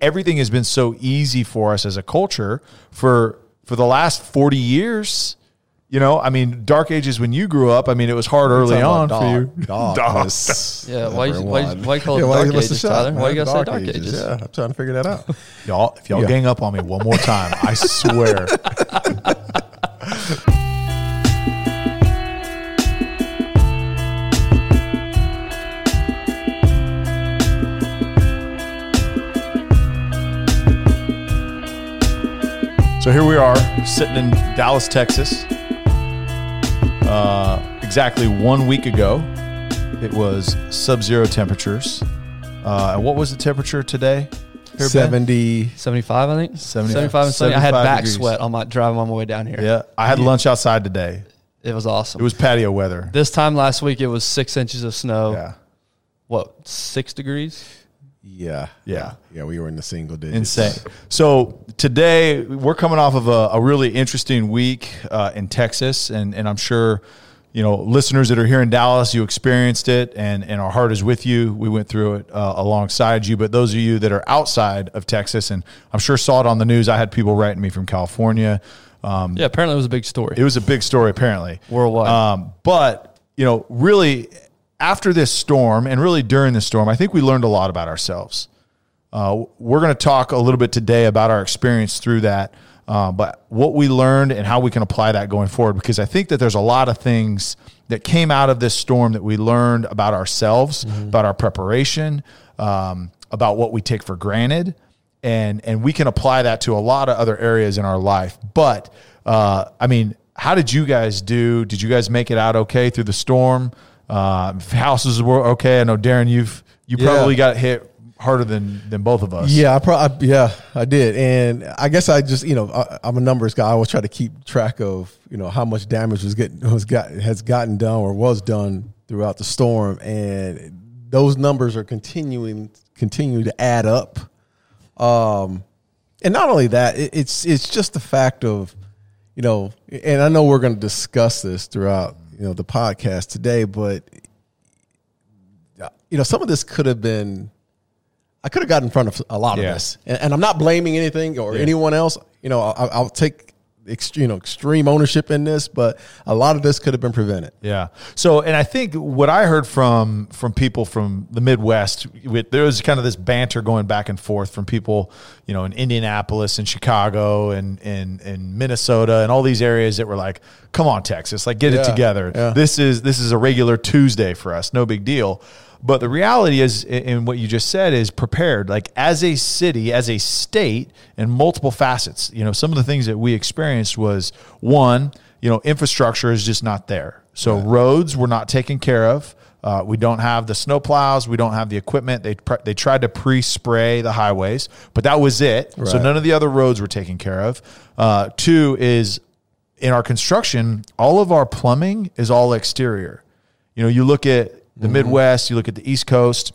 everything has been so easy for us as a culture for for the last 40 years. You know, I mean, dark ages when you grew up, I mean, it was hard early on for you. Dog, Dog. was Yeah, why you- why why you call it Yeah, dark what's ages, shot, Tyler? Why you gotta say dark ages? Yeah, I'm trying to figure that out. Y'all, if y'all Yeah. gang up on me one more time, I swear. So here we are, sitting in Dallas, Texas. Uh, exactly one week ago, it was sub-zero temperatures. Uh, and what was the temperature today? Here, 70. 75, I think. 70 75 and sunny. I had back degrees. sweat on my driving on my way down here. Yeah, I had lunch outside today. It was awesome. It was patio weather. this time last week, it was six inches of snow. Yeah, What, six degrees? Yeah. yeah, Yeah, we were in the single digits. insane. So today we're coming off of a, a really interesting week uh, in Texas, and and I'm sure you know listeners that are here in Dallas, you experienced it, and and our heart is with you. We went through it uh, alongside you, but those of you that are outside of Texas, and I'm sure saw it on the news. I had people writing me from California. Um, Yeah, apparently it was a big story. It was a big story, apparently Worldwide. Um, but you know, really, after this storm, and really during the storm, I think we learned a lot about ourselves. Uh, we're going to talk a little bit today about our experience through that, uh, but what we learned and how we can apply that going forward. Because I think that there's a lot of things that came out of this storm that we learned about ourselves, about our preparation, um, about what we take for granted, and and we can apply that to a lot of other areas in our life. But uh, I mean, how did you guys do? Did you guys make it out okay through the storm? Uh, houses were okay. I know Darren, you've you Yeah. probably got hit harder than than both of us. Yeah, I probably yeah, I did, and I guess I just you know I, I'm a numbers guy. I always try to keep track of you know how much damage was getting was got has gotten done or was done throughout the storm, and those numbers are continuing continue to add up. Um, and not only that, it, it's it's just the fact of you know, and I know we're going to discuss this throughout you know the podcast today, but you know some of this could have been I could have gotten in front of a lot Yeah. of this, and, and I'm not blaming anything or Yeah. anyone else. You know, I'll, I'll take extreme, you know extreme ownership in this, but a lot of this could have been prevented. Yeah. So, and I think what I heard from from people from the Midwest, with, there was kind of this banter going back and forth from people, you know, in Indianapolis and Chicago and and and Minnesota and all these areas that were like, "Come on, Texas, like get it together. Yeah. This is this is a regular Tuesday for us, no big deal." But the reality is, in what you just said, is prepared. Like as a city, as a state, in multiple facets. You know, some of the things that we experienced was one, you know, infrastructure is just not there. So roads were not taken care of. Uh, we don't have the snow plows. We don't have the equipment. They pre- they tried to pre-spray the highways, but that was it. So none of the other roads were taken care of. Uh, two is in our construction, all of our plumbing is all exterior. You know, you look at the mm-hmm. Midwest, you look at the East Coast,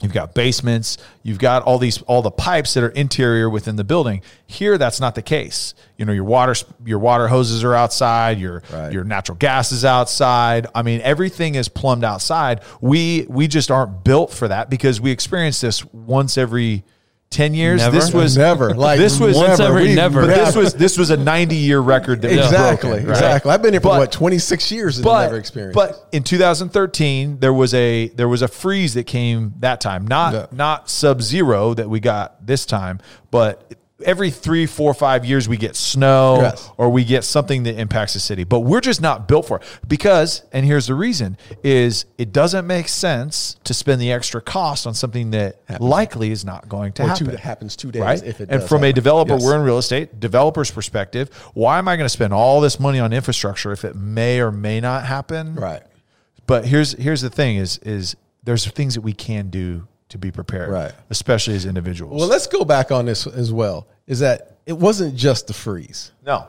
you've got basements, you've got all these all the pipes that are interior within the building. Here that's not the case. You know, your water your water hoses are outside, your Right. your natural gas is outside. I mean, everything is plumbed outside. We we just aren't built for that because we experience this once every 10 years. Never? This was never like this was Once every never. but this was this was a 90 year record that was exactly broken, right? exactly. I've been here for But- what 26 years and but never experienced. but in 2013 there was a there was a freeze that came that time not Yeah. not sub zero that we got this time but every three four five years we get snow Yes. or we get something that impacts the city but we're just not built for it because and here's the reason is it doesn't make sense to spend the extra cost on something that likely is not going to Or happen two, happens two days right? if it and from a developer, Yes. we're in real estate, developer's perspective, why am I going to spend all this money on infrastructure if it may or may not happen? right. But here's here's the thing: is is there's things that we can do to be prepared, Right. Especially as individuals. Well, let's go back on this as well. Is that it wasn't just the freeze. no.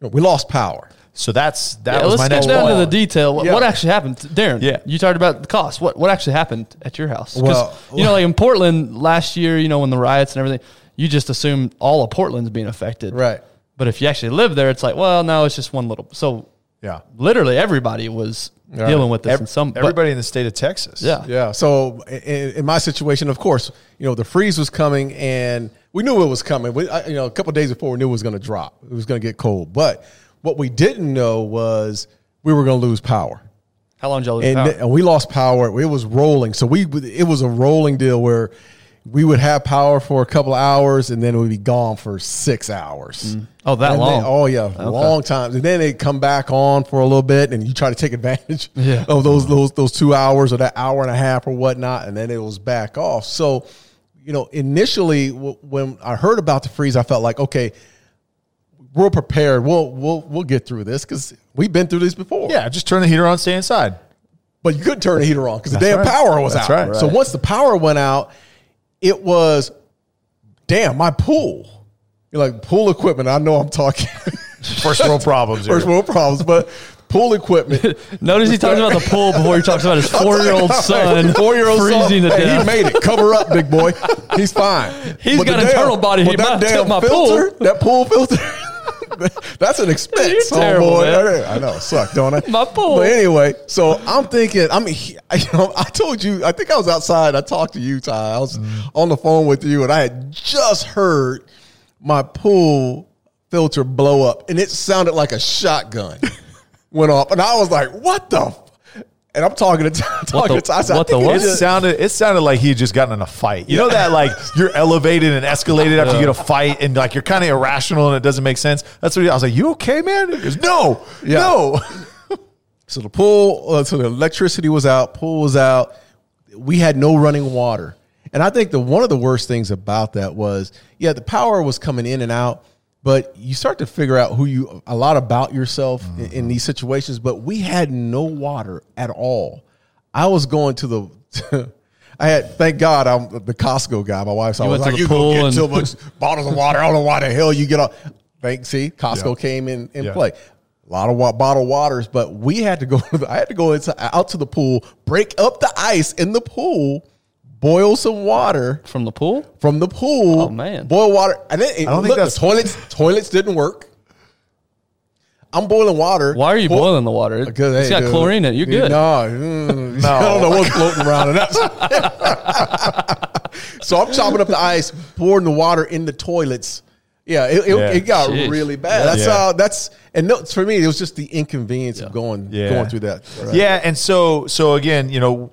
We lost power. So that's that Yeah, was let's my get next down to the detail. What, Yeah. what actually happened, Darren? Yeah. you talked about the cost. What what actually happened at your house? 'Cause, Well- you know, like in Portland last year, you know, when the riots and everything, you just assume all of Portland's being affected, Right. But if you actually live there, it's like, well, no, it's just one little. So Yeah. literally everybody was dealing with this Ev- in some. but- everybody in the state of Texas. yeah, Yeah. So in, in my situation, of course, you know the freeze was coming, and we knew it was coming. We, I, you know, a couple days before, we knew it was going to drop. It was going to get cold. But what we didn't know was we were going to lose power, How long did y'all lose and, power? and we lost power. It was rolling. So we it was a rolling deal where we would have power for a couple of hours, and then it would be gone for six hours. Mm. Oh, that And long? then- oh yeah, long times. And then they come back on for a little bit, and you try to take advantage Yeah. of those those those two hours or that hour and a half or whatnot, and then it was back off. So, you know, initially w- when I heard about the freeze, I felt like okay, we're prepared. We'll we'll we'll get through this because we've been through this before. Yeah, just turn the heater on, stay inside. But you couldn't turn the heater on because the damn right. power was That's out. right. So once the power went out, it was damn my pool. You're like pool equipment. I know I'm talking First world problems. first world problems, but pool equipment. Notice he talks about the pool before he talks about his four-year-old son four-year-old freezing to son, hey, death. He made it. Cover up, big boy. He's fine. He's But got a body. He but that damn my filter, pool. that pool filter. That's an expense, You're terrible, homeboy. man. I know, suck, don't I? My pool. But anyway, so I'm thinking. I mean, I, you know, I told you. I think I was outside. I talked to you, Ty. I was Mm. on the phone with you, and I had just heard my pool filter blow up, and it sounded like a shotgun went off, and I was like, "What the?" F-? And I'm talking to Ty. Talking the- to Ty. I I what the what? it It just- sounded it sounded like he had just gotten in a fight. You know that like you're elevated and escalated after you get a fight and like you're kind of irrational and it doesn't make sense. That's what he, I was like. You okay, man? He goes, no, Yeah. no. So the pool, uh, so the electricity was out, pool was out. We had no running water, and I think the one of the worst things about that was, yeah, the power was coming in and out, but you start to figure out who you a lot about yourself in, in mm-hmm. these situations. But we had no water at all. I was going to the. I had, thank God, I'm the Costco guy. My wife, so I You was went to like, "You go get and- so much bottles of water. I don't know why the hell you get off." Thank, see, Costco Yeah. came in in Yeah. play a lot of bottled waters, but we had to go. I had to go into, out to the pool, break up the ice in the pool, boil some water from the pool. from the pool. Oh, man. boil water. And then, I don't think look, that's- the toilets. Toilets didn't work. I'm boiling water. Why are you Boil- boiling the water? Because it's hey, got dude, chlorine in it. You're good. No, mm, I don't know what's floating around in that. so I'm chopping up the ice, pouring the water in the toilets. Yeah, it, it, Yeah. it got Jeez. really bad. That's Yeah. how. That's and no, for me, it was just the inconvenience of going Yeah. going through that. Yeah, and so so again, you know,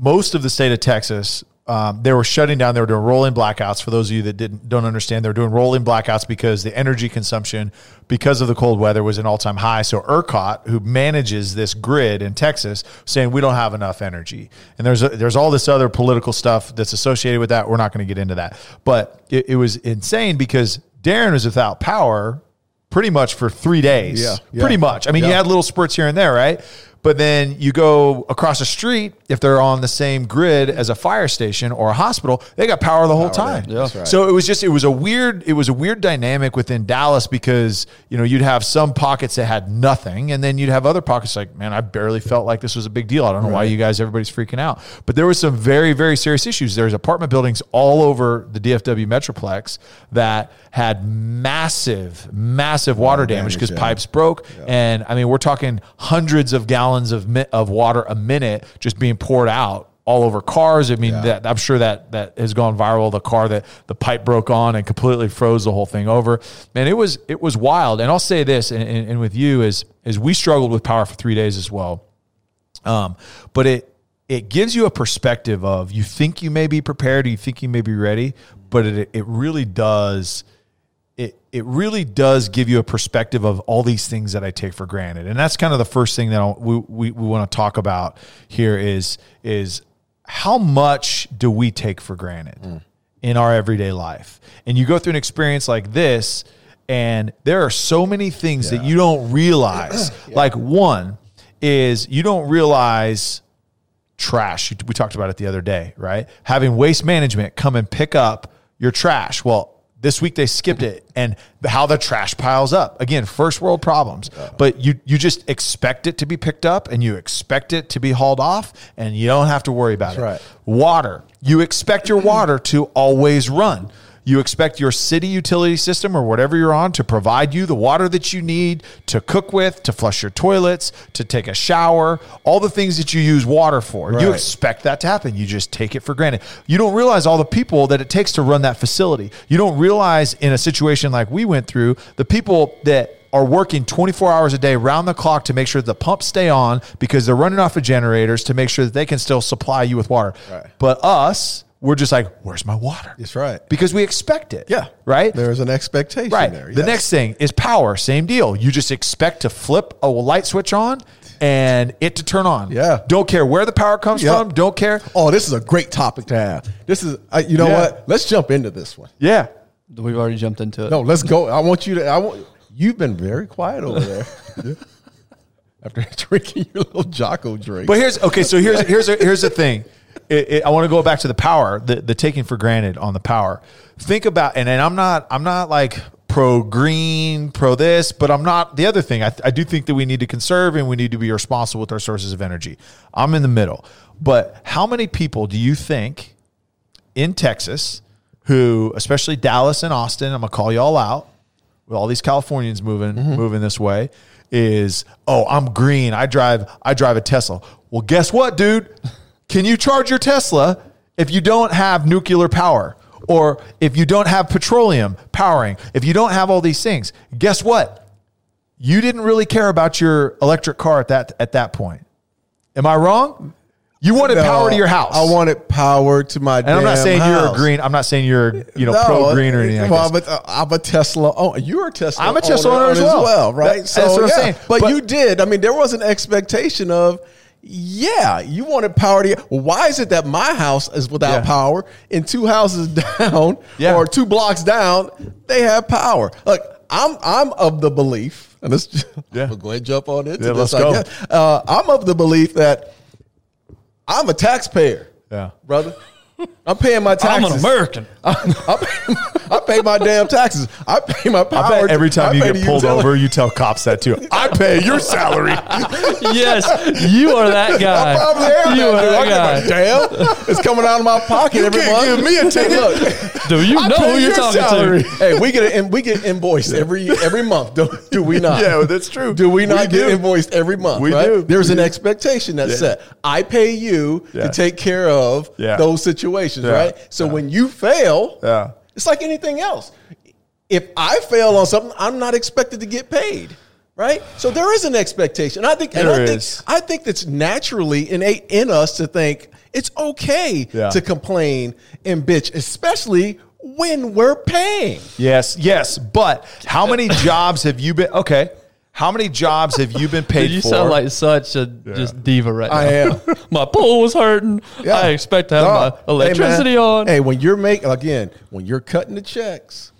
most of the state of Texas, um, they were shutting down. They were doing rolling blackouts. For those of you that didn't don't understand, they were doing rolling blackouts because the energy consumption, because of the cold weather, was an all time high. So ERCOT, who manages this grid in Texas, saying we don't have enough energy, and there's a, there's all this other political stuff that's associated with that. We're not going to get into that, but it, it was insane because Darren was without power pretty much for three days. Yeah, yeah. pretty much. I mean, you had little spurts here and there, right? But then you go across the street, if they're on the same grid as a fire station or a hospital, they got power the whole time. there. That's right. So it was just it was a weird it was a weird dynamic within Dallas because you know you'd have some pockets that had nothing, and then you'd have other pockets like, man, I barely felt like this was a big deal. I don't know why you guys everybody's freaking out, but there was some very very serious issues. There's apartment buildings all over the DFW metroplex that had massive massive water damage damage, because yeah. pipes broke, and I mean we're talking hundreds of gallons of of water a minute just being poured out all over cars. I mean, Yeah. that I'm sure that that has gone viral. The car that the pipe broke on and completely froze the whole thing over. Man, it was it was wild. And I'll say this, and, and, and with you is is we struggled with power for three days as well. Um, but it it gives you a perspective of you think you may be prepared, you think you may be ready, but it it really does it really does give you a perspective of all these things that I take for granted, and that's kind of the first thing that I'll, we we, we want to talk about here is is how much do we take for granted hmm. in our everyday life? And you go through an experience like this, and there are so many things that you don't realize. Like one is you don't realize trash. We talked about it the other day, right? Having waste management come and pick up your trash. Well, this week they skipped it and how the trash piles up. Again, first world problems. But you you just expect it to be picked up and you expect it to be hauled off and you don't have to worry about it. right. Water. You expect your water to always run. You expect your city utility system or whatever you're on to provide you the water that you need to cook with, to flush your toilets, to take a shower, all the things that you use water for. You expect that to happen. You just take it for granted. You don't realize all the people that it takes to run that facility. You don't realize in a situation like we went through, the people that are working 24 hours a day round the clock to make sure the pumps stay on because they're running off of generators to make sure that they can still supply you with water. Right. But us, we're just like, where's my water? That's right. Because we expect it. Yeah. Right? There's an expectation Right. there. The next thing is power. Same deal. You just expect to flip a light switch on and it to turn on. Yeah. Don't care where the power comes Yep. from. Don't care. Oh, this is a great topic to have. This is, I you know Yeah. what? Let's jump into this one. Yeah. We've already jumped into it. No, let's go. I want you to. I want. You've been very quiet over there. After drinking your little Jocko drink. But here's okay. So here's here's a, here's the thing. It, it, I want to go back to the power, the the taking for granted on the power. Think about and, and I'm not I'm not like pro green, pro this, but I'm not the other thing. I, I do think that we need to conserve and we need to be responsible with our sources of energy. I'm in the middle. But how many people do you think in Texas who, especially Dallas and Austin, I'm gonna call you all out with all these Californians moving mm-hmm. moving this way, is oh I'm green. I drive I drive a Tesla. Well, guess what, dude? Can you charge your Tesla if you don't have nuclear power? Or if you don't have petroleum powering, if you don't have all these things, guess what? You didn't really care about your electric car at that at that point. Am I wrong? You wanted No, power to your house. I wanted power to my. And I'm not saying you're a green. I'm not saying you're you know pro green or anything. Well, this. but uh, I'm a Tesla. Oh, you're a Tesla. I'm a Tesla owner as well. right? That- that's what I'm saying. But, But- you did. I mean, there was an expectation of. Yeah, you wanted power to. Well, why is it that my house is without Yeah. power and two houses down Yeah. or two blocks down they have power? Look, I'm I'm of the belief, and let's Yeah. we'll go ahead and jump on into Yeah, this. let's go. Uh, I'm of the belief that I'm a taxpayer, yeah. brother. I'm paying my taxes. I'm an American. I, pay, I pay my damn taxes. I pay my power. I bet every time I you get pulled utility. over, you tell cops that too. I pay your salary. yes, you are that guy. I Probably am you that are. I that give guy. damn. It's coming out of my pocket every can't month. give me a ticket. Look, Do you I know who you're your talking salary. to? hey, we get an, we get invoiced every every month. Do, do we not? Yeah, that's true. Do we not We get do. invoiced every month? We right? do. There's We an do. expectation that's set. I pay you Yeah. to take care of Yeah. those situations, Yeah. right? So when you fail, Yeah. it's like anything else. If I fail on something, I'm not expected to get paid. Right, so there is an expectation. I think, and There I think, is. I think that's naturally innate in us to think it's okay Yeah. to complain and bitch, especially when we're paying. Yes, yes. But how many jobs have you been? Okay. How many jobs have you been paid Dude, you for? sound like such a just diva right now. I am. my pool was hurting. Yeah. I expect to have No. my Hey, man. electricity on. Hey, when you're making again, when you're cutting the checks,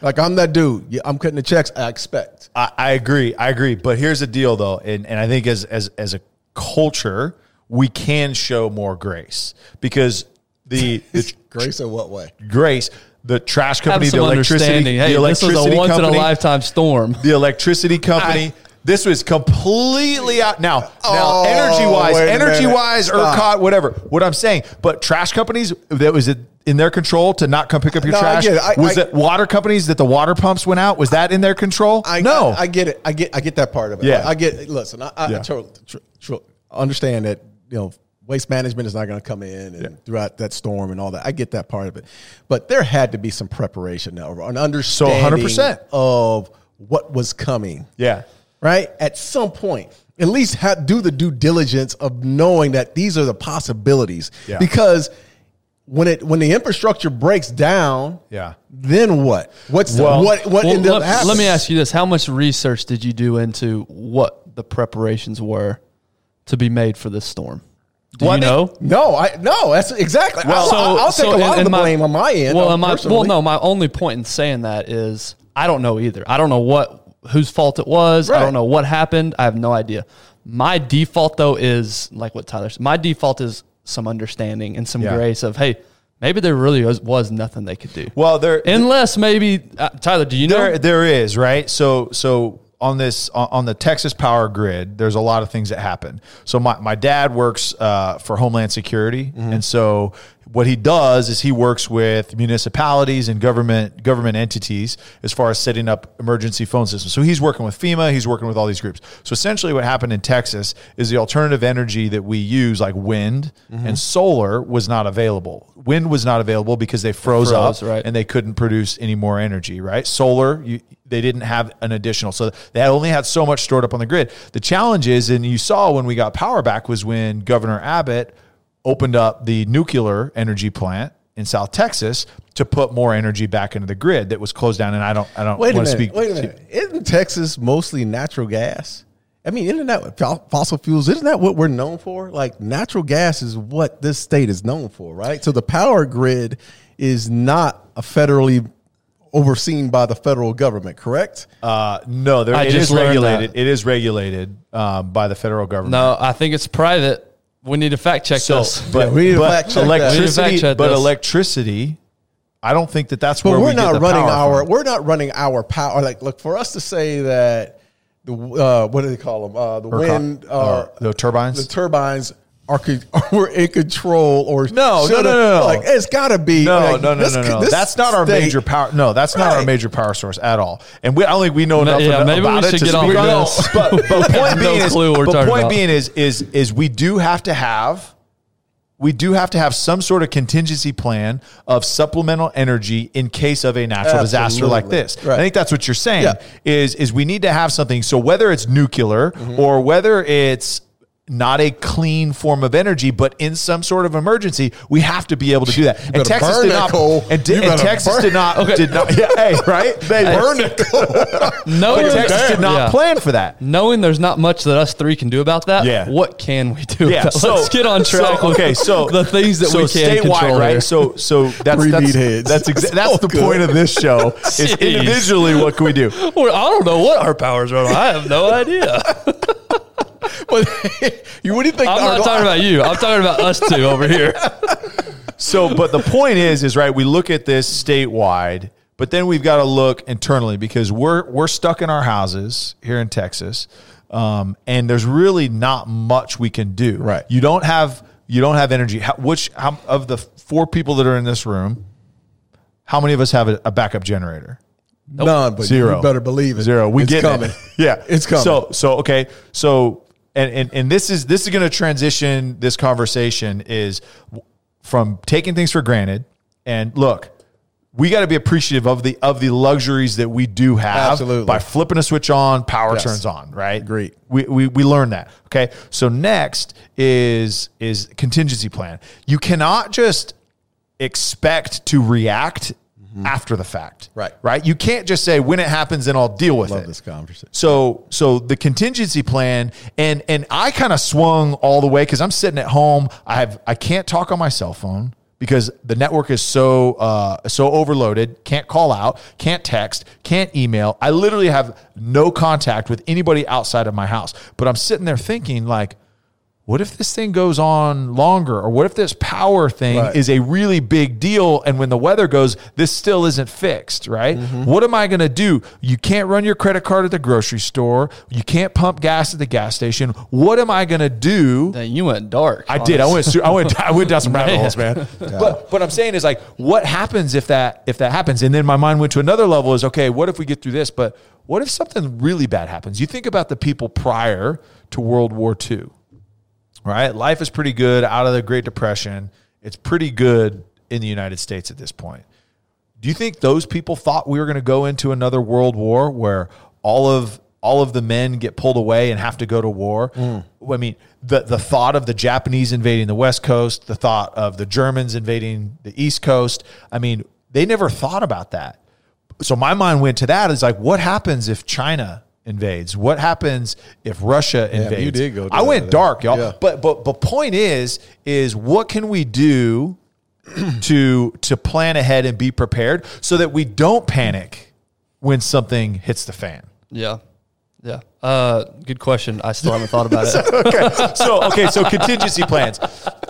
like I'm that dude. Yeah, I'm cutting the checks. I expect. I, I agree. I agree. But here's the deal, though, and, and I think as as as a culture, we can show more grace because the, the Grace in what way? grace, the trash company, the electricity, understanding. Hey, the this was a once in a lifetime storm. the electricity company. this was completely out now. Oh, now, energy wise, energy wise, Stop. ERCOT, whatever. What I'm saying, but trash companies that was it in their control to not come pick up your No, trash. get it. I- was I- it water companies that the water pumps went out? Was that in their control? I, no. I, I get it. I get. I get that part of it. Yeah. I get. Listen, I, I Yeah. totally tr- tr- understand that. You know, waste management is not going to come in and throughout that storm and all that. I get that part of it, but there had to be some preparation now, an understanding so 100%. of what was coming. yeah. right? At some point, at least have, do the due diligence of knowing that these are the possibilities. Yeah. Because when it when the infrastructure breaks down, Yeah. then what? What's the, what what Well, ended up let, happening? let me ask you this: How much research did you do into what the preparations were to be made for this storm? Do Well, I you know? No, I no. That's exactly. Well, I'll, I'll take so a lot of the my- blame on my end. Well, my, well, no. My only point in saying that is I don't know either. I don't know what whose fault it was. I don't know what happened. I have no idea. My default though is like what Tyler said. My default is some understanding and some Yeah. grace of hey, maybe there really was, was nothing they could do. Well, there Unless maybe uh, Tyler, do you know? there there is right. So so on this on, the Texas power grid, there's a lot of things that happen. So my my dad works uh, for Homeland Security, Mm-hmm. and so what he does is he works with municipalities and government government entities as far as setting up emergency phone systems. So he's working with FEMA, he's working with all these groups. So essentially what happened in Texas is the alternative energy that we use like wind Mm-hmm. and solar was not available. Wind was not available because they froze, froze, up right. and they couldn't produce any more energy, right? Solar, you, they didn't have an additional. So they had only had so much stored up on the grid. The challenge is, and you saw when we got power back, was when Governor Abbott opened up the nuclear energy plant in South Texas to put more energy back into the grid that was closed down. And I don't, I don't Wait a want to minute. speak. Wait a minute. Isn't Texas mostly natural gas? I mean, isn't that fossil fuels? Isn't that what we're known for? Like natural gas is what this state is known for, right? So the power grid is not a federally overseen by the federal government, correct? Uh, no, there, I it just is learned regulated. that. It is regulated um, by the federal government. No, I think it's private. We need to fact check So, this. but, Yeah, we need to fact check that. We need to electricity, fact check but this. electricity, I don't think that that's But where we're we get not the running power our from. we're not running our power. Like, look for us to say that the uh, what do they call them? Uh, the Or co- wind, uh, the turbines? the turbines are co- we're in control or No, no, no, no, no. Like it's got to be. No, like, no, no, this- no, no. this That's not our state- major power. No, that's not our major power source at all. And we, I don't think we know enough yeah, about maybe we it should to get on speak on this. But, but have point no being is, clue we're but point about. being is, is, is we do have to have, we do have to have some sort of contingency plan of supplemental energy in case of a natural disaster like this. Right. I think that's what you're saying. Yeah. Is is we need to have something. So whether it's nuclear Mm-hmm. or whether it's not a clean form of energy, but in some sort of emergency, we have to be able to do that. And Texas burn did not. coal. And, di- and Texas burn- did not. Did not. Yeah, hey, right? They burned it. no, But Texas did not yeah. plan for that. Knowing there's not much that us three can do about that, Yeah. what can we do? Yeah, about so Let's get on track. So, okay, so the things that so we can statewide, control right? here. So, so that's Three that's meatheads. that's, exa- So that's the good. point of this show. Is individually, what can we do? Well, I don't know what our powers are. I have no idea. you what do you think? I'm our- not talking about you. I'm talking about us two over here. So, but the point is, is right. We look at this statewide, but then we've got to look internally because we're we're stuck in our houses here in Texas, um, and there's really not much we can do. Right. You don't have you don't have energy. How, which how, of the four people that are in this room, how many of us have a, a backup generator? None, but Zero. You better believe it. Zero. We it's get coming. it. Yeah, it's coming. So so okay. So and and and this is this is going to transition. This conversation is from taking things for granted. And look, we got to be appreciative of the of the luxuries that we do have. Absolutely. By flipping a switch on, power Yes. turns on. Right. great We, we we learn that. Okay. So next is is contingency plan. You cannot just expect to react after the fact. Right. Right. You can't just say when it happens, then I'll deal with Love it. this conversation. So so the contingency plan and and I kind of swung all the way because I'm sitting at home. I have I can't talk on my cell phone because the network is so uh, so overloaded. Can't call out, can't text, can't email. I literally have no contact with anybody outside of my house. But I'm sitting there thinking like. What if this thing goes on longer? Or what if this power thing Right. is a really big deal? And when the weather goes, this still isn't fixed, right? Mm-hmm. What am I going to do? You can't run your credit card at the grocery store. You can't pump gas at the gas station. What am I going to do? Dang, you went dark. I did. I went. su- I went. I went down some rabbit holes, man. But what I'm saying is like, what happens if that if that happens? And then my mind went to another level. Is okay. What if we get through this? But what if something really bad happens? You think about the people prior to World War II, right? Life is pretty good out of the Great Depression. It's pretty good in the United States at this point. Do you think those people thought we were going to go into another world war where all of all of the men get pulled away and have to go to war? Mm. I mean, the the thought of the Japanese invading the West Coast, the thought of the Germans invading the East Coast. I mean, they never thought about that. So my mind went to that. Is like, what happens if China invades? What happens if Russia invades? you did go I went that. dark, y'all. Yeah. But but but point is is what can we do to to plan ahead and be prepared so that we don't panic when something hits the fan. Yeah. Yeah. Uh, good question. I still haven't thought about it. Okay, so okay, so contingency plans,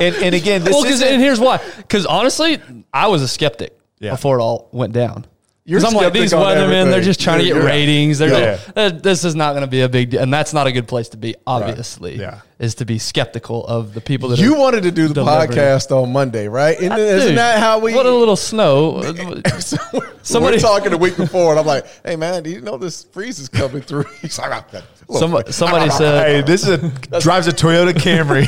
and and again, this well, cause, is and here's why. Because honestly, I was a skeptic Yeah. before it all went down. You're I'm like these weathermen. They're just trying to get ratings. They're Yeah. just, this is not going to be a big deal, and that's not a good place to be. Obviously, Yeah. is to be skeptical of the people that You wanted to do the delivering. podcast on Monday, right? And I- isn't dude, that how we? What a little snow. Somebody Somebody- we're talking the week before, and I'm like, "Hey man, do you know this freeze is coming through?" He's like, "Ah, look, Somebody, somebody said, Hey, this is a drives a Toyota Camry,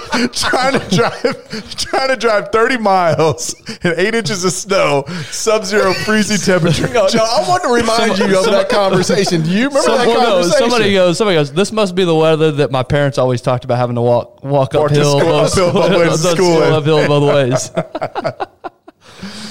trying to drive, trying to drive thirty miles in eight inches of snow, sub-zero freezing temperature. No, no, I want to remind you of that conversation. Do you remember that conversation? somebody goes, somebody goes. This must be the weather that my parents always talked about having to walk walk Walk to uphill, school- both, uphill both ways to school uphill both ways.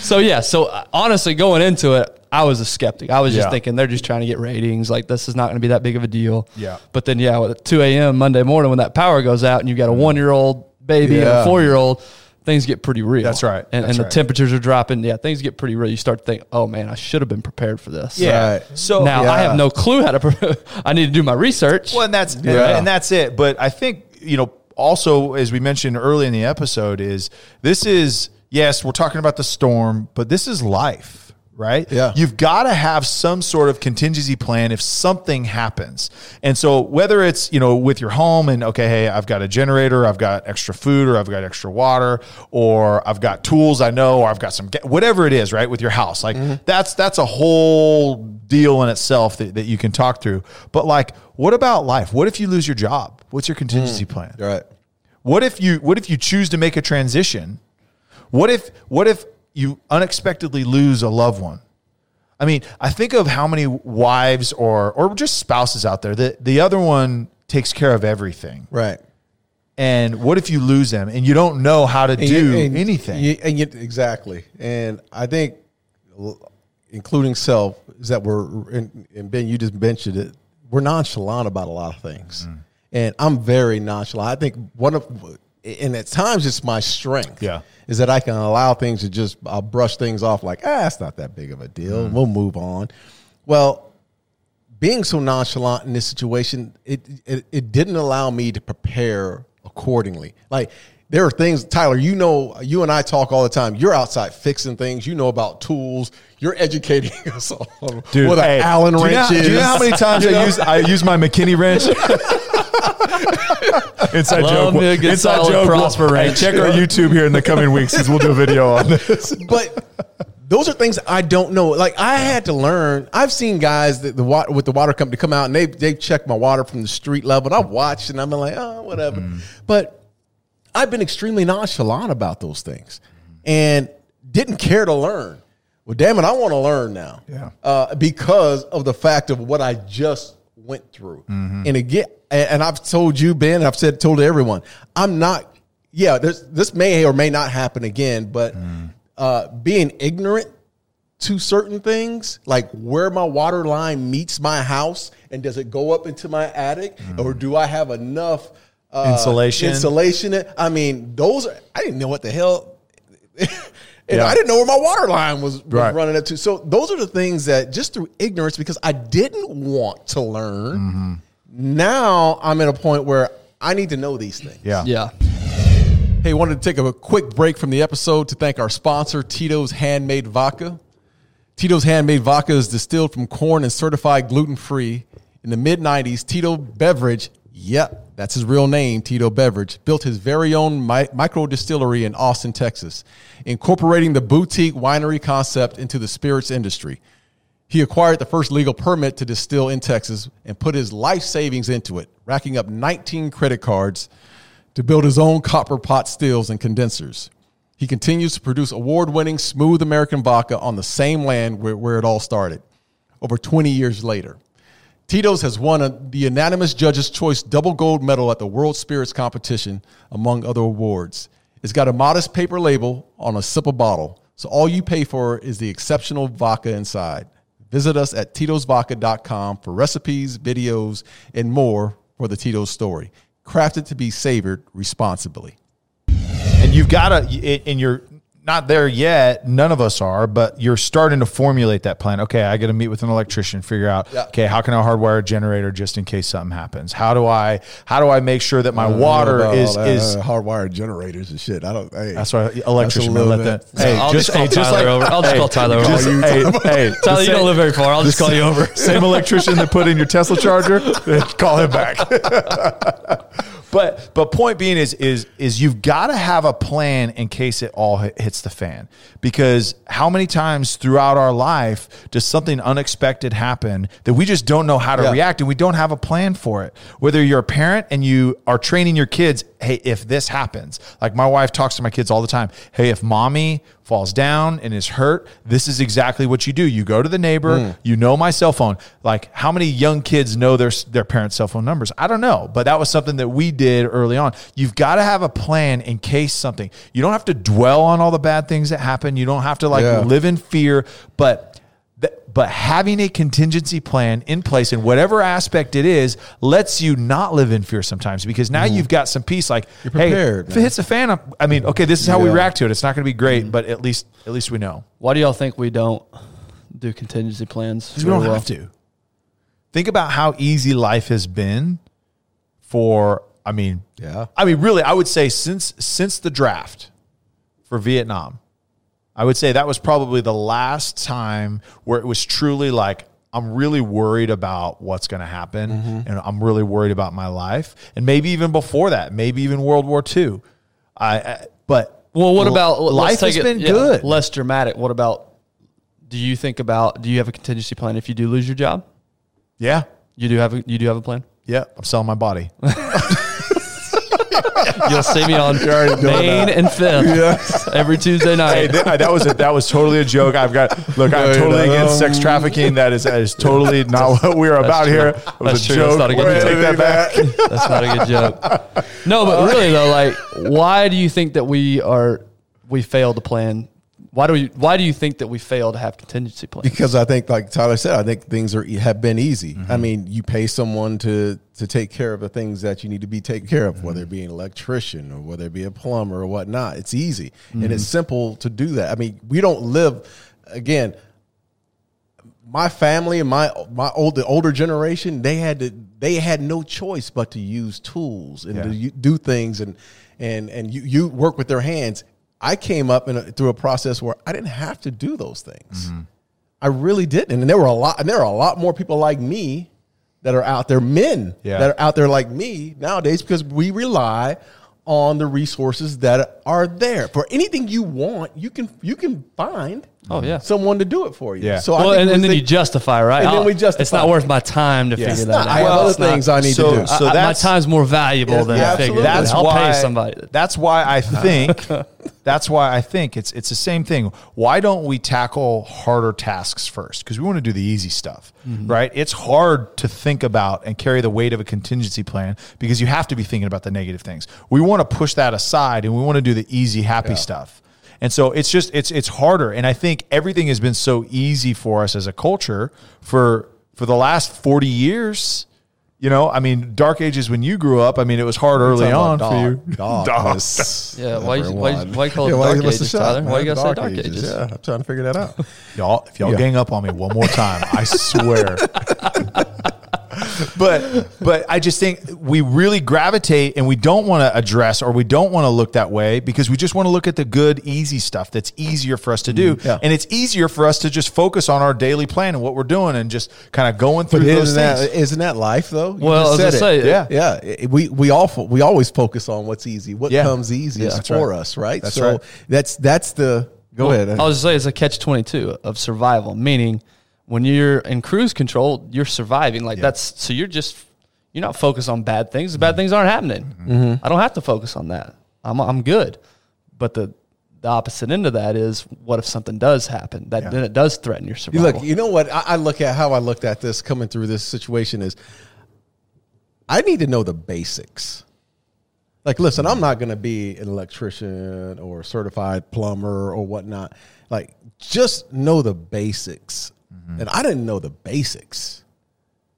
so yeah, so uh, honestly, going into it, I was a skeptic. I was just Yeah. thinking they're just trying to get ratings. Like this is not going to be that big of a deal. Yeah. But then yeah, at two a.m. Monday morning when that power goes out and you've got a mm-hmm. one year old baby and a four year old. Things get pretty real. That's right. And, That's and the right. temperatures are dropping. Yeah, things get pretty real. You start to think, oh man, I should have been prepared for this. Yeah. Right. So now I have no clue how to. Pre- I need to do my research. Well, and that's Yeah. and that's it. But I think you know, also as we mentioned early in the episode, is this is yes, we're talking about the storm, but this is life. Right? Yeah. You've got to have some sort of contingency plan if something happens. And so whether it's, you know, with your home and okay, hey, I've got a generator, I've got extra food or I've got extra water or I've got tools I know or I've got some whatever it is, right? With your house. Like mm-hmm. that's that's a whole deal in itself that, that you can talk through. But like what about life? What if you lose your job? What's your contingency mm. plan? right? What if you what if you choose to make a transition? What if what if you unexpectedly lose a loved one? I mean, I think of how many wives or or just spouses out there that the other one takes care of everything. Right. And what if you lose them and you don't know how to And do you- and anything? you- and you, exactly. And I think, including self, is that we're and, and Ben, you just mentioned it. We're nonchalant about a lot of things, Mm-hmm. and I'm very nonchalant. I think one of, and at times it's my strength. Yeah. is that I can allow things to just I'll brush things off like ah, it's not that big of a deal. Mm-hmm. We'll move on. Well, being so nonchalant in this situation, it, it it didn't allow me to prepare accordingly. Like there are things, Tyler. You know, you and I talk all the time. You're outside fixing things. You know about tools. You're educating us on what an hey, Allen do you know- is. Do you know how many times I use I use my McKinney wrench? Inside Love joke. good Inside joke. Prosper Hey, wrench. check our YouTube here in the coming weeks because we'll do a video on this. but those are things I don't know. Like I had to learn. I've seen guys that the water with the water company come out and they they check my water from the street level. And I've watched and I'm like, oh, whatever. Mm. But I've been extremely nonchalant about those things and didn't care to learn. Well, damn it, I want to learn now. Yeah. Uh, because of the fact of what I just went through. Mm-hmm. And again, and, I've told you, Ben, and I've said told everyone, I'm not. Yeah, this may or may not happen again, but Mm. uh, being ignorant to certain things, like where my water line meets my house, and does it go up into my attic, or do I have enough uh, Insulation. Insulation. I mean, those are. I didn't know what the hell. And Yeah. I didn't know where my water line was, was Right. running up to. So those are the things that just through ignorance, because I didn't want to learn. Mm-hmm. Now I'm at a point where I need to know these things. Yeah. Yeah. Hey, wanted to take a quick break from the episode to thank our sponsor, Tito's Handmade Vodka. Tito's Handmade Vodka is distilled from corn and certified gluten free. In the mid 90s, Tito Beveridge, yep, that's his real name, Tito Beveridge, built his very own mi- micro distillery in Austin, Texas, incorporating the boutique winery concept into the spirits industry. He acquired the first legal permit to distill in Texas and put his life savings into it, racking up 19 credit cards to build his own copper pot stills and condensers. He continues to produce award winning smooth American vodka on the same land where, where it all started, over 20 years later. Tito's has won a, the unanimous Judges' Choice double gold medal at the World Spirits Competition, among other awards. It's got a modest paper label on a sip bottle, so all you pay for is the exceptional vodka inside. Visit us at titosvodka.com for recipes, videos, and more for the Tito's story. Crafted to be savored responsibly. and you've got to and you're not there yet. None of us are, but you're starting to formulate that plan. Okay, I got to meet with an electrician, figure out. Yeah. Okay, how can I hardwire a generator just in case something happens? How do I how do I make sure that my water is that, is uh, hardwired generators and shit. I don't. Hey, that's why electrician little let that. Hey, I'll just just call hey, Tyler like over. I'll just hey, call Tyler over. just- hey, hey, Tyler, you don't live very far. I'll just call you over. Same electrician that put in your Tesla charger, call him back. but but point being is is is you've got to have a plan in case it all hits the fan. Because how many times throughout our life does something unexpected happen that we just don't know how to Yeah. react and we don't have a plan for it? Whether you're a parent and you are training your kids, hey, if this happens, like my wife talks to my kids all the time, hey, if mommy falls down and is hurt, this is exactly what you do. You go to the neighbor, hmm. you know my cell phone. Like how many young kids know their their parents' cell phone numbers? I don't know, but that was something that we did early on. You've got to have a plan in case something. You don't have to dwell on all the bad things that happen. You don't have to like Yeah. live in fear, but but having a contingency plan in place in whatever aspect it is lets you not live in fear sometimes because now you've got some peace like. You're prepared, hey if it hits a fan I'm- i mean okay this is how we Yeah. Mm-hmm. react to it it's not going to be great but at least at least we know Why do y'all think we don't do contingency plans? because we don't well? have to think about how easy life has been for i mean Yeah. i mean really i would say since since the draft for vietnam I would say that was probably the last time where it was truly like, I'm really worried about what's going to happen mm-hmm. and I'm really worried about my life. And maybe even before that, maybe even World War II. I, I but Well, what about life has it- been yeah, good. Less dramatic. What about? Do you think about? Do you have a contingency plan if you do lose your job? yeah. You do have a you do have a plan. Yeah. I'm selling my body. You'll see me on Main and Fifth every Tuesday Hey, night. th- that was a, that was totally a joke. I've got look. I'm Wait, totally against sex trafficking. That is that is totally not what we're about true. here. It was That's a true. That's joke. not a good We're joke. take that back. That's not a good joke. No, but really though, like, why do you think that we are we fail to plan? Why do we? Why do you think that we fail to have contingency plans? because I think, like Tyler said, I think things are have been easy. Mm-hmm. I mean, you pay someone to to take care of the things that you need to be taken care of, whether it be an electrician or whether it be a plumber or whatnot. It's easy and Mm-hmm. it's simple to do that. I mean, we don't live again. My family and my my old the older generation, they had to they had no choice but to use tools and Yeah. to do things and and and you you work with their hands. I came up in a, through a process where I didn't have to do those things. Mm-hmm. I really didn't. And there were a lot, and there are a lot more people like me that are out there, men Yeah. that are out there like me nowadays because we rely on the resources that are there. For anything you want, you can you can find Oh, yeah. someone to do it for you. Yeah. So well, I and, and then think- you justify, right? And then we justify. It's not worth my time to Yeah. figure It's that not. out. I have other It's not- things I need so- to do. so I- I- my time's more valuable Yeah, than yeah, figure that. That's I'll why pay somebody. That's why I think that's why I think it's it's the same thing. Why don't we tackle harder tasks first? Because we want to do the easy stuff, Mm-hmm. right? It's hard to think about and carry the weight of a contingency plan because you have to be thinking about the negative things. We want to push that aside and we want to do the easy, happy stuff. And so it's just it's it's harder. And I think everything has been so easy for us as a culture for for the last 40 years. You know, I mean, dark ages when you grew up, I mean, it was hard early on for you. Darkness. Yeah, why- Number why- one. why call it dark what's the ages, shot, Tyler? man? Why you gotta say dark ages? Yeah, I'm trying to figure that out. Y'all, if y'all Yeah. gang up on me one more time, I swear. but but I just think we really gravitate and we don't want to address or we don't want to look that way because we just want to look at the good, easy stuff that's easier for us to do. Mm-hmm. Yeah. And it's easier for us to just focus on our daily plan and what we're doing and just kind of going through But those isn't that, things. isn't that life though? You Well, just I was said gonna it. say, Yeah. yeah. We we all we always focus on what's easy, what Yeah. comes easiest Yeah, for right. us, right? That's so right. that's that's the go Well, ahead. I was just saying it's a catch twenty two of survival, meaning when you're in cruise control, you're surviving. Like that's so you're just you're not focused on bad things. The Mm-hmm. bad things aren't happening. I don't have to focus on that. I'm I'm good. But the the opposite end of that is what if something does happen? That Yeah. then it does threaten your You survival. look, you know what I, I look at how I looked at this coming through this situation is I need to know the basics. Like, listen, I'm not going to be an electrician or certified plumber or whatnot. Like, just know the basics. Mm-hmm. And I didn't know the basics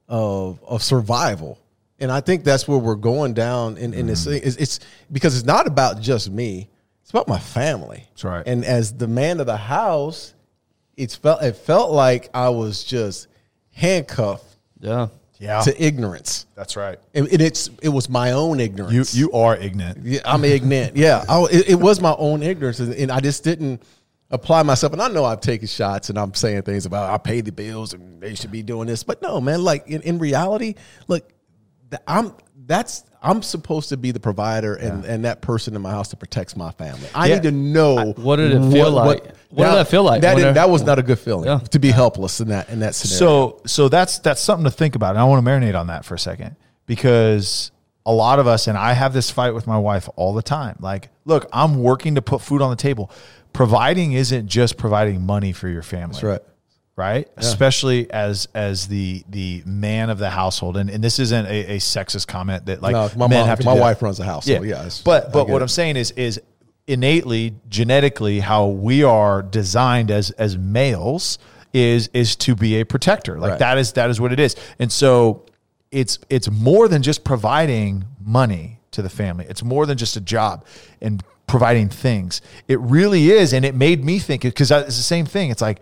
of of survival. And I think that's where we're going down in, in this mm-hmm. thing. It's, it's because it's not about just me. it's about my family. That's right. And as the man of the house, it's felt it felt like I was just handcuffed Yeah. Yeah. to ignorance. That's right. And, and it's it was my own You ignorance. you are ignorant. Yeah, I'm ignorant. Yeah, I, it, it was my own ignorance, and, and I just didn't apply myself. And I know I've taken shots, and I'm saying things about I pay the bills, and they should be doing this. But no, man. Like in, in reality, look, I'm that's I'm supposed to be the provider and, and that person in my house that protects my family. I Yeah. need to know What did it feel like? What did that feel like That, didn't- that was not a good feeling Yeah. to be helpless in that in that scenario. So so that's that's something to think about. And I want to marinate on that for a second because a lot of us and I have this fight with my wife all the time. Like, look, I'm working to put food on the table. Providing isn't just providing money for your family. that's right. right? Especially as as the the man of the household, and, and this isn't a, a sexist comment that like No, my men mom- have to my do that. wife runs the house, so yeah, but but what it. I'm saying is is innately genetically how we are designed as as males is is to be a protector. Like Right. that is that is what it is, and so it's it's more than just providing money to the family. It's more than just a job and providing things. It really is, and it made me think because it's the same thing. It's like,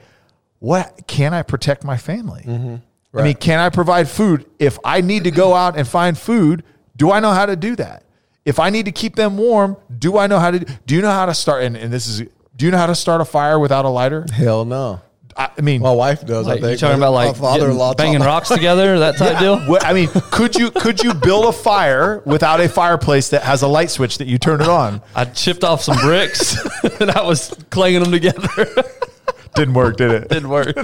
what can I protect my family? Mm-hmm. I mean, can I provide food? If I need to go out and find food, do I know how to do that? If I need to keep them warm, do I know how to? Do you know how to start? And, and this is, do you know how to start a fire without a lighter? Hell no. I, I mean, My wife does. Like, I think you talking about like father-in-law banging rocks together, that type deal? What- I mean, could you could you build a fire without a fireplace that has a light switch that you turn it on? I chipped off some bricks and I was clanging them together. Didn't work, did it? Didn't work.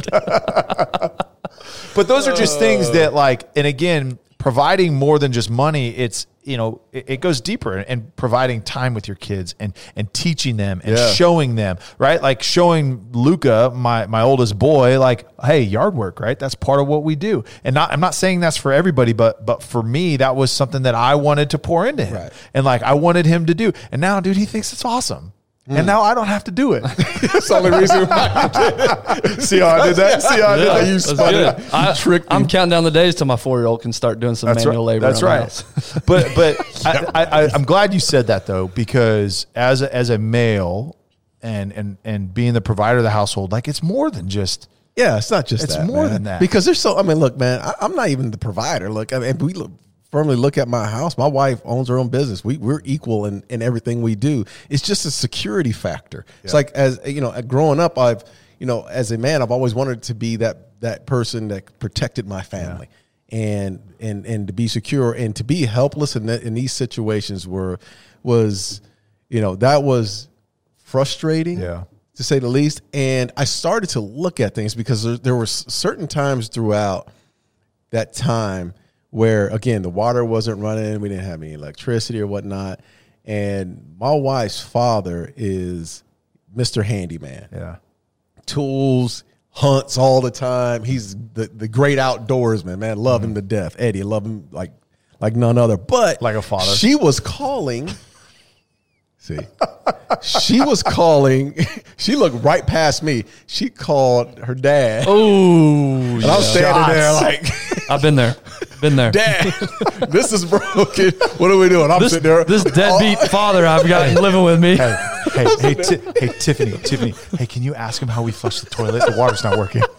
But those are just things that like, and again, providing more than just money, it's you know, it, it goes deeper and providing time with your kids and and teaching them and Yeah. showing them, right? Like showing Luca, my my oldest boy, like, hey, yard work, right? That's part of what we do. And not I'm not saying that's for everybody, but but for me, that was something that I wanted to pour into him. Right. And like I wanted him to do. And now, dude, he thinks it's awesome. And mm. now I don't have to do it. That's the only reason why you did it. See how I did that? See how I did Yeah, that? you that's spun good. it. I, You tricked I'm counting down the days till my four year old can start doing some That's manual right. labor. That's right. house. but but I, I, I, I'm glad you said that though because as a, as a male and and and being the provider of the household, like it's more than just Yeah, it's not just It's that, more man. than that. Because there's so. I mean, look, man, I, I'm not even the provider. Look, I mean, we look, firmly look at my house. My wife owns her own business. We we're equal in in everything we do. It's just a security factor. It's like as you know, growing up, I've you know, as a man, I've always wanted to be that that person that protected my family. And, and and to be secure and to be helpless in, that, in these situations were was you know that was frustrating Yeah. to say the least. And I started to look at things because there, there were certain times throughout that time where, again, the water wasn't running, we didn't have any electricity or whatnot. And my wife's father is Mr. Handyman, yeah. tools, hunts all the time. He's the, the great outdoorsman, man. Love him mm-hmm. to death. Eddie, love him like like none other. But Like a father. She was calling. See, she was calling. She looked right past me. She called her dad, Oh, and I'm standing there like, I've been there. Been there. "Dad, this is broken. What are we doing?" I'm This, sitting there. this deadbeat oh. father I've got living with me. Hey, hey, hey, Ti- hey, Tiffany, Tiffany. Hey, can you ask him how we flush the toilet? The water's not working.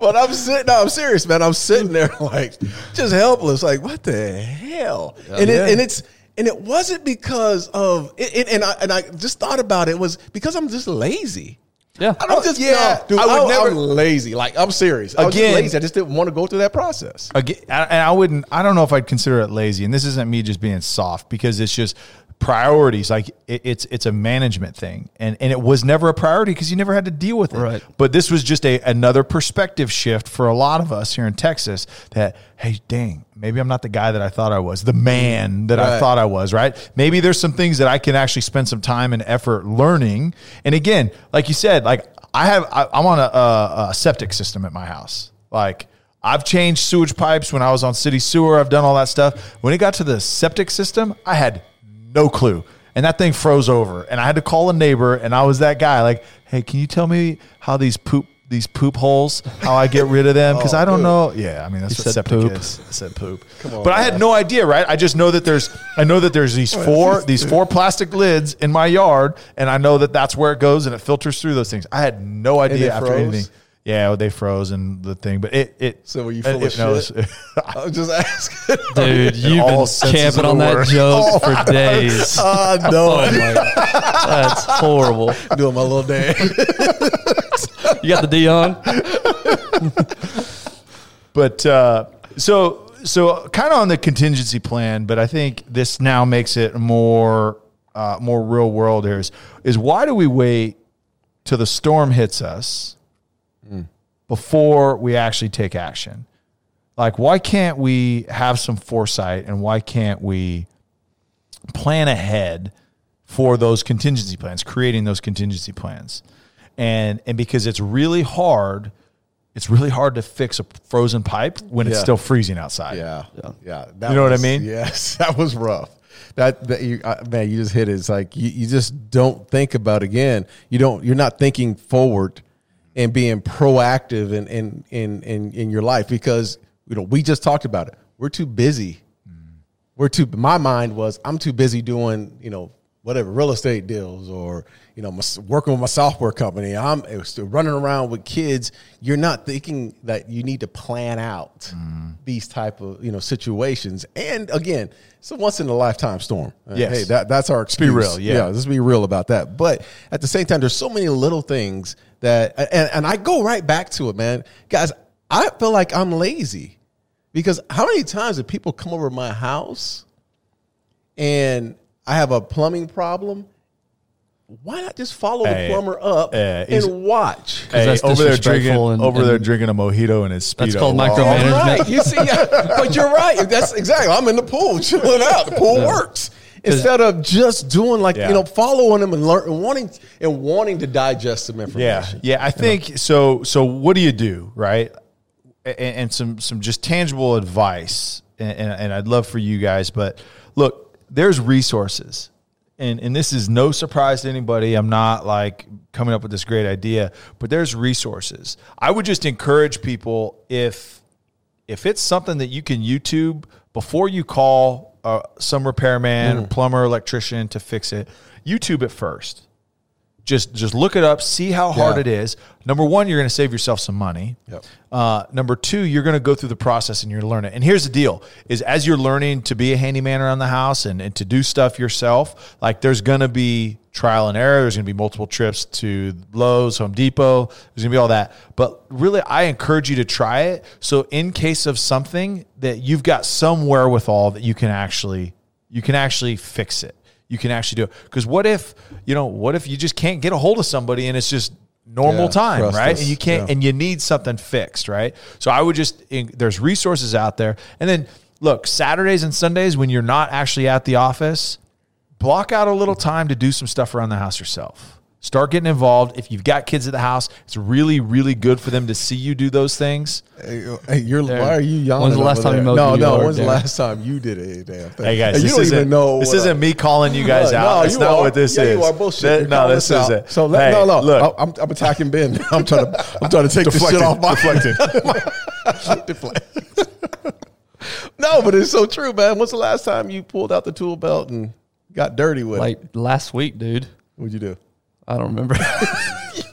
But I'm sitting. No, I'm serious, man. I'm sitting there like just helpless. Like what the hell? And it, and it's and it wasn't because of it- and I and I just thought about it, it was because I'm just lazy. Yeah. I'm oh, just yeah, yeah, dude. I I would never- am lazy. Like I'm serious. I was Again- just lazy. I just didn't want to go through that process. Again, and I wouldn't. I don't know if I'd consider it lazy. And this isn't me just being soft because it's just priorities. Like it, it's it's a management thing, and and it was never a priority because you never had to deal with it. Right. But this was just a another perspective shift for a lot of us here in Texas. That hey, dang, maybe I'm not the guy that I thought I was, the man that I thought I was. Right. Maybe there's some things that I can actually spend some time and effort learning. And again, like you said, like I have, I, I'm on a, a, a septic system at my house. Like I've changed sewage pipes when I was on city sewer. I've done all that stuff. When it got to the septic system, I had no clue. And that thing froze over. And I had to call a neighbor and I was that guy like, "Hey, can you tell me how these poop these poop holes, how I get rid of them because Oh, I don't dude. know. Yeah, I mean that's You what septic poop. is. I said poop. Come on, but I had no idea, right? I just know that there's I know that there's these four these four plastic lids in my yard, and I know that that's where it goes and it filters through those things. I had no idea after froze? anything. Yeah, they froze and the thing, but it it. So were you it- of it- shit? it's- I was just asking. Dude, you've been camping on that word. joke for days. Oh Oh no, my, that's horrible. doing my little dance. You got the D on? But uh, so so kind of on the contingency plan, but I think this now makes it more uh, more real world. Here is is why do we wait till the storm hits us before we actually take action? Like, why can't we have some foresight and why can't we plan ahead for those contingency plans, creating those contingency plans? And and because it's really hard, it's really hard to fix a frozen pipe when it's still freezing outside. Yeah, yeah. That You know what I mean? Yes, that was rough. That, that you, uh, man, you just hit it. It's like you, you just don't think about again. You don't. You're not thinking forward and being proactive in in in in, in your life because you know we just talked about it. We're too busy. Mm. We're too. My mind was I'm too busy doing you know whatever real estate deals or you know working with my software company. I'm running around with kids. You're not thinking that you need to plan out these type of you know situations. And again, it's a once in a lifetime storm. Uh, Yes. Hey, that that's our excuse. real, yeah. let's be real about that. But at the same time, there's so many little things that, and, and I go right back to it, man. Guys, I feel like I'm lazy because how many times have people come over to my house and I have a plumbing problem? Why not just follow Hey, the plumber up uh, he's- and watch? Hey, that's over there drinking disrespectful and- over there and- drinking a mojito and his speedo. That's called Oh, micro- management. right, you see, yeah, but you're right. That's exactly. I'm in the pool, chilling out. The pool works instead of just doing like Yeah. you know, following them and learning, and wanting and wanting to digest some Yeah, information. yeah. I think so. So what do you do, right? And, and some some just tangible advice, and, and, and I'd love for you guys. But look, there's resources, and and this is no surprise to anybody. I'm not like coming up with this great idea, but there's resources. I would just encourage people if if it's something that you can YouTube before you call uh, some repairman, plumber, electrician to fix it, YouTube it first. Just just look it up, see how hard Yeah. it is. Number one, you're going to save yourself some money. Yep. Uh, number two, you're going to go through the process and you're learn it. And here's the deal: is as you're learning to be a handyman around the house and, and to do stuff yourself, like there's going to be trial and error. There's going to be multiple trips to Lowe's, Home Depot. There's going to be all that. But really, I encourage you to try it. So in case of something that you've got some wherewithal that you can actually you can actually fix it. You can actually do it. Because what if you know? What if you just can't get a hold of somebody and it's just normal Yeah, time, right? us. And you can't Yeah. and you need something fixed, right? So I would just there's resources out there, and then look Saturdays and Sundays when you're not actually at the office, block out a little time to do some stuff around the house yourself. Start getting involved. If you've got kids at the house, it's really, really good for them to see you do those things. Hey, hey, you're why are you yelling? When's the last over time you there? mowed No, no. yard, When's the last time you did a damn thing? Hey guys, And this you don't isn't, even know. This what isn't I- me calling you guys No, out. That's you not are. what this yeah, is. You are bullshit. That- no, this isn't. So let, Hey, no, no. Look, I'm, I'm attacking Ben. I'm trying to. I'm trying to take the shit off my deflecting. Deflect. no, but it's so true, man. When's the last time you pulled out the tool belt and got dirty with it? Like last week, dude. What'd you do? I don't remember.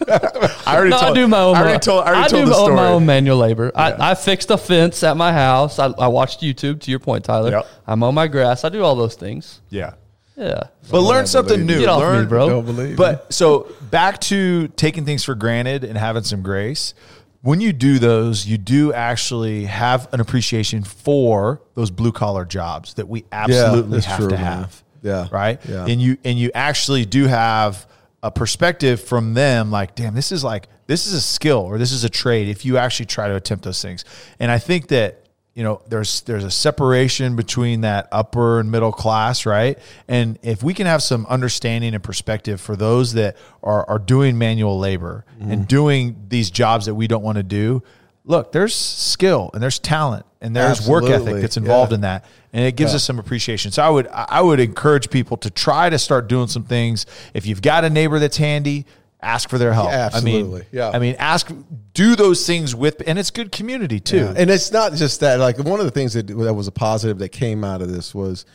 I already no, told. I do my own. I already told. I already I told do the my own- story. my own manual labor. I, I fixed a fence at my house. I, I watched YouTube. To your point, Tyler. Yep. I mow my grass. I do all those things. Yeah. Yeah. But learn something believe new. Get off learn, me, bro. Don't believe. me. But so back to taking things for granted and having some grace. When you do those, you do actually have an appreciation for those blue collar jobs that we absolutely that's have true, to man. have. Yeah. Right. Yeah. And you and you actually do have a perspective from them like, damn, this is like this is a skill or this is a trade if you actually try to attempt those things. And I think that you know there's there's a separation between that upper and middle class right? And if we can have some understanding and perspective for those that are are doing manual labor and mm-hmm. doing these jobs that we don't want to do look there's skill and there's talent and there's work ethic that's involved Yeah. in that and it gives us some appreciation so i would i would encourage people to try to start doing some things if you've got a neighbor that's handy ask for their help. Yeah, I mean, absolutely. Yeah. I mean, ask, do those things with, and it's good community too. Yeah. And it's not just that. Like one of the things that that was a positive that came out of this was,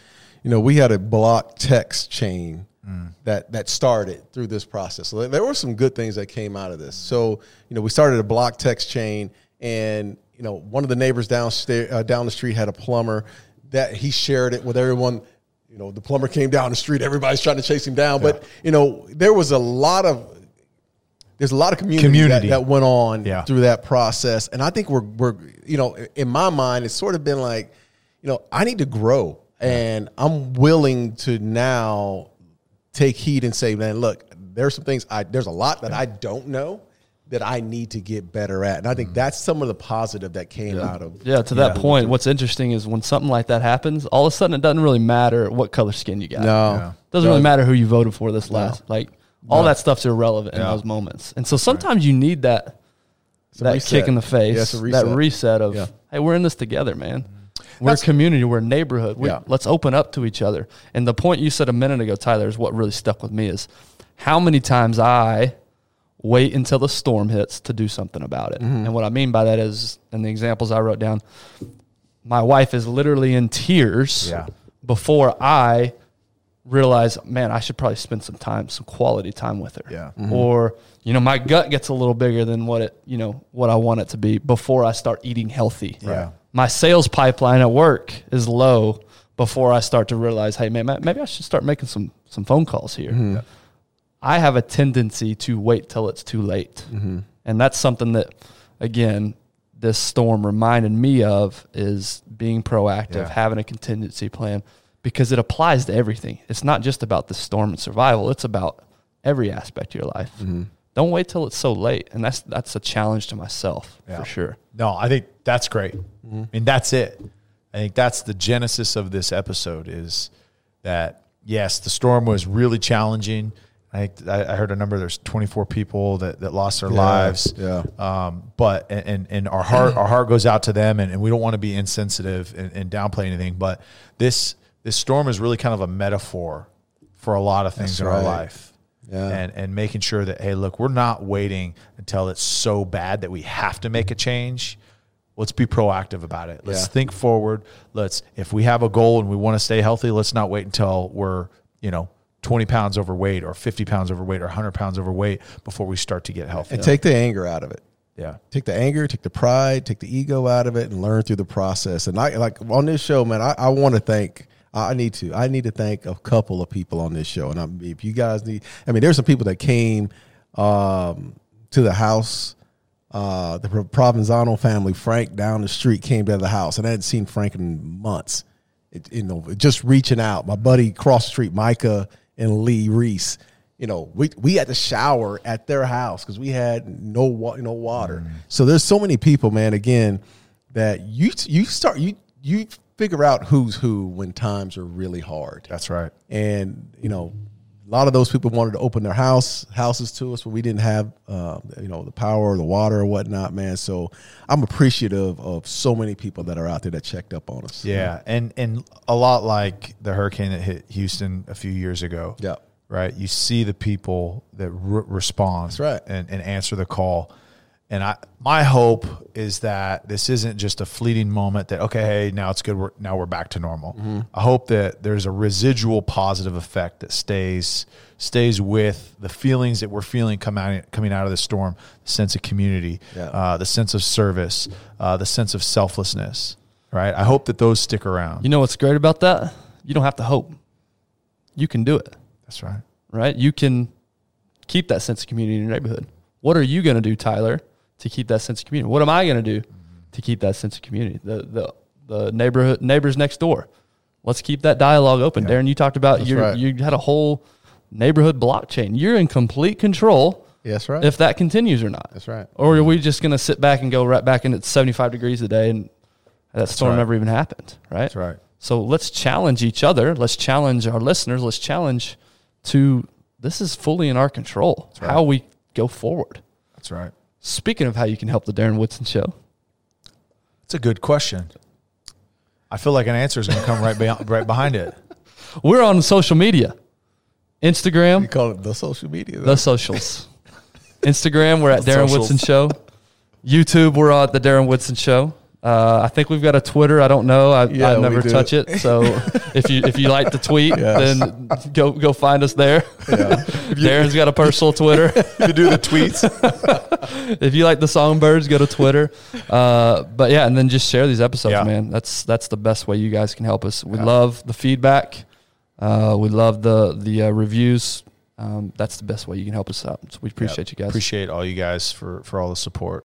you know, we had a block text chain mm. that that started through this process. So there were some good things that came out of this. So you know, we started a block text chain, and you know, one of the neighbors downstairs uh, down the street had a plumber that he shared it with everyone. You know, the plumber came down the street. Everybody's trying to chase him down, but you know, there was a lot of there's a lot of community, Community. That, that went on Yeah. through that process, and I think we're we're you know in my mind it's sort of been like you know I need to grow, and I'm willing to now take heed and say, man, look, there's some things I there's a lot that I don't know that I need to get better at, and I think mm. that's some of the positive that came out of Yeah, to that point, what's interesting is when something like that happens, all of a sudden it doesn't really matter what color skin you got. No, Yeah. doesn't really matter who you voted for this last. Like all that stuff's irrelevant in those moments. And so sometimes you need that a that reset. kick in the face, Yeah, it's that reset. reset of Yeah. hey, we're in this together, man. Mm-hmm. We're a community, we're a neighborhood. We, Yeah. Let's open up to each other. And the point you said a minute ago, Tyler, is what really stuck with me is how many times I wait until the storm hits to do something about it. Mm-hmm. And what I mean by that is, in the examples I wrote down, my wife is literally in tears Yeah. before I realize, man, I should probably spend some time, some quality time with her. Yeah. Or, you know, my gut gets a little bigger than what it, you know, what I want it to be before I start eating healthy. Yeah. My sales pipeline at work is low before I start to realize, hey, man, maybe I should start making some some phone calls here. I have a tendency to wait till it's too late. Mm-hmm. And that's something that, again, this storm reminded me of is being proactive, Yeah. having a contingency plan, because it applies to everything. It's not just about the storm and survival, it's about every aspect of your life. Mm-hmm. Don't wait till it's so late. And that's that's a challenge to myself Yeah. for sure. No, I think that's great. Mm-hmm. I mean, that's it. I think that's the genesis of this episode is that yes, the storm was really challenging. I think I heard a number. There's 24 people that, that lost their lives. yeah. Um, but and, and our heart our heart goes out to them, and, and we don't want to be insensitive and, and downplay anything. But this this storm is really kind of a metaphor for a lot of things That's in our life Yeah. and and making sure that hey look we're not waiting until it's so bad that we have to make a change let's be proactive about it let's Yeah. think forward let's if we have a goal and we want to stay healthy let's not wait until we're you know 20 pounds overweight or 50 pounds overweight or 100 pounds overweight before we start to get healthy and take the anger out of it. yeah take the anger, take the pride, take the ego out of it, and learn through the process. And I like on this show, man. I, I want to thank. I need to. I need to thank a couple of people on this show. And I, if you guys need, I mean, there's some people that came um, to the house. Uh, the Provenzano family, Frank down the street, came to the house, and I hadn't seen Frank in months. It, you know, just reaching out. My buddy across the street, Micah and Lee Reese. You know, we we had to shower at their house because we had no wa- no water. Mm. So there's so many people, man. Again, that you you start you you figure out who's who when times are really hard that's right and you know a lot of those people wanted to open their house houses to us but we didn't have uh, you know the power or the water or whatnot man so i'm appreciative of so many people that are out there that checked up on us yeah and and a lot like the hurricane that hit houston a few years ago yeah right? You see the people that re- respond, That's right. and, and answer the call. And I, my hope is that this isn't just a fleeting moment. That okay, hey, now it's good. We're, now we're back to normal. Mm-hmm. I hope that there's a residual positive effect that stays stays with the feelings that we're feeling come out, coming out of the storm. The sense of community, Yeah. uh, the sense of service, uh, the sense of selflessness. Right. I hope that those stick around. You know what's great about that? You don't have to hope. You can do it. That's right. right? You can keep that sense of community in your neighborhood. What are you going to do, Tyler, to keep that sense of community? What am I going to do to keep that sense of community? The the the neighborhood neighbors next door. Let's keep that dialogue open. Darren, you talked about you right. you had a whole neighborhood blockchain. You're in complete control Yeah, that's right. if that continues or not. That's right. Or are we just going to sit back and go right back in at 75 degrees a day and that storm right. never even happened, right? That's right. So let's challenge each other. Let's challenge our listeners. Let's challenge to this is fully in our control. right. How we go forward. That's right. Speaking of how you can help the Darren Woodson show, It's a good question. I feel like an answer is going to come right, be- right behind it. we're on social media, Instagram. We Instagram, call it the social media. the socials. Instagram, we're at Darren Socials. Woodson Show. YouTube, we're at the Darren Woodson Show. Uh, I think we've got a Twitter. I don't know. I, Yeah, I never touch it. So if you if you like to tweet, Yes. then go go find us there. Darren's got a personal Twitter. to do the tweets. if you like the songbirds, go to Twitter. Uh, but yeah, and then just share these episodes, Yeah. man. That's that's the best way you guys can help us. We love the feedback. Uh, we love the the uh, reviews. Um, that's the best way you can help us out. So we appreciate you guys. Appreciate all you guys for for all the support.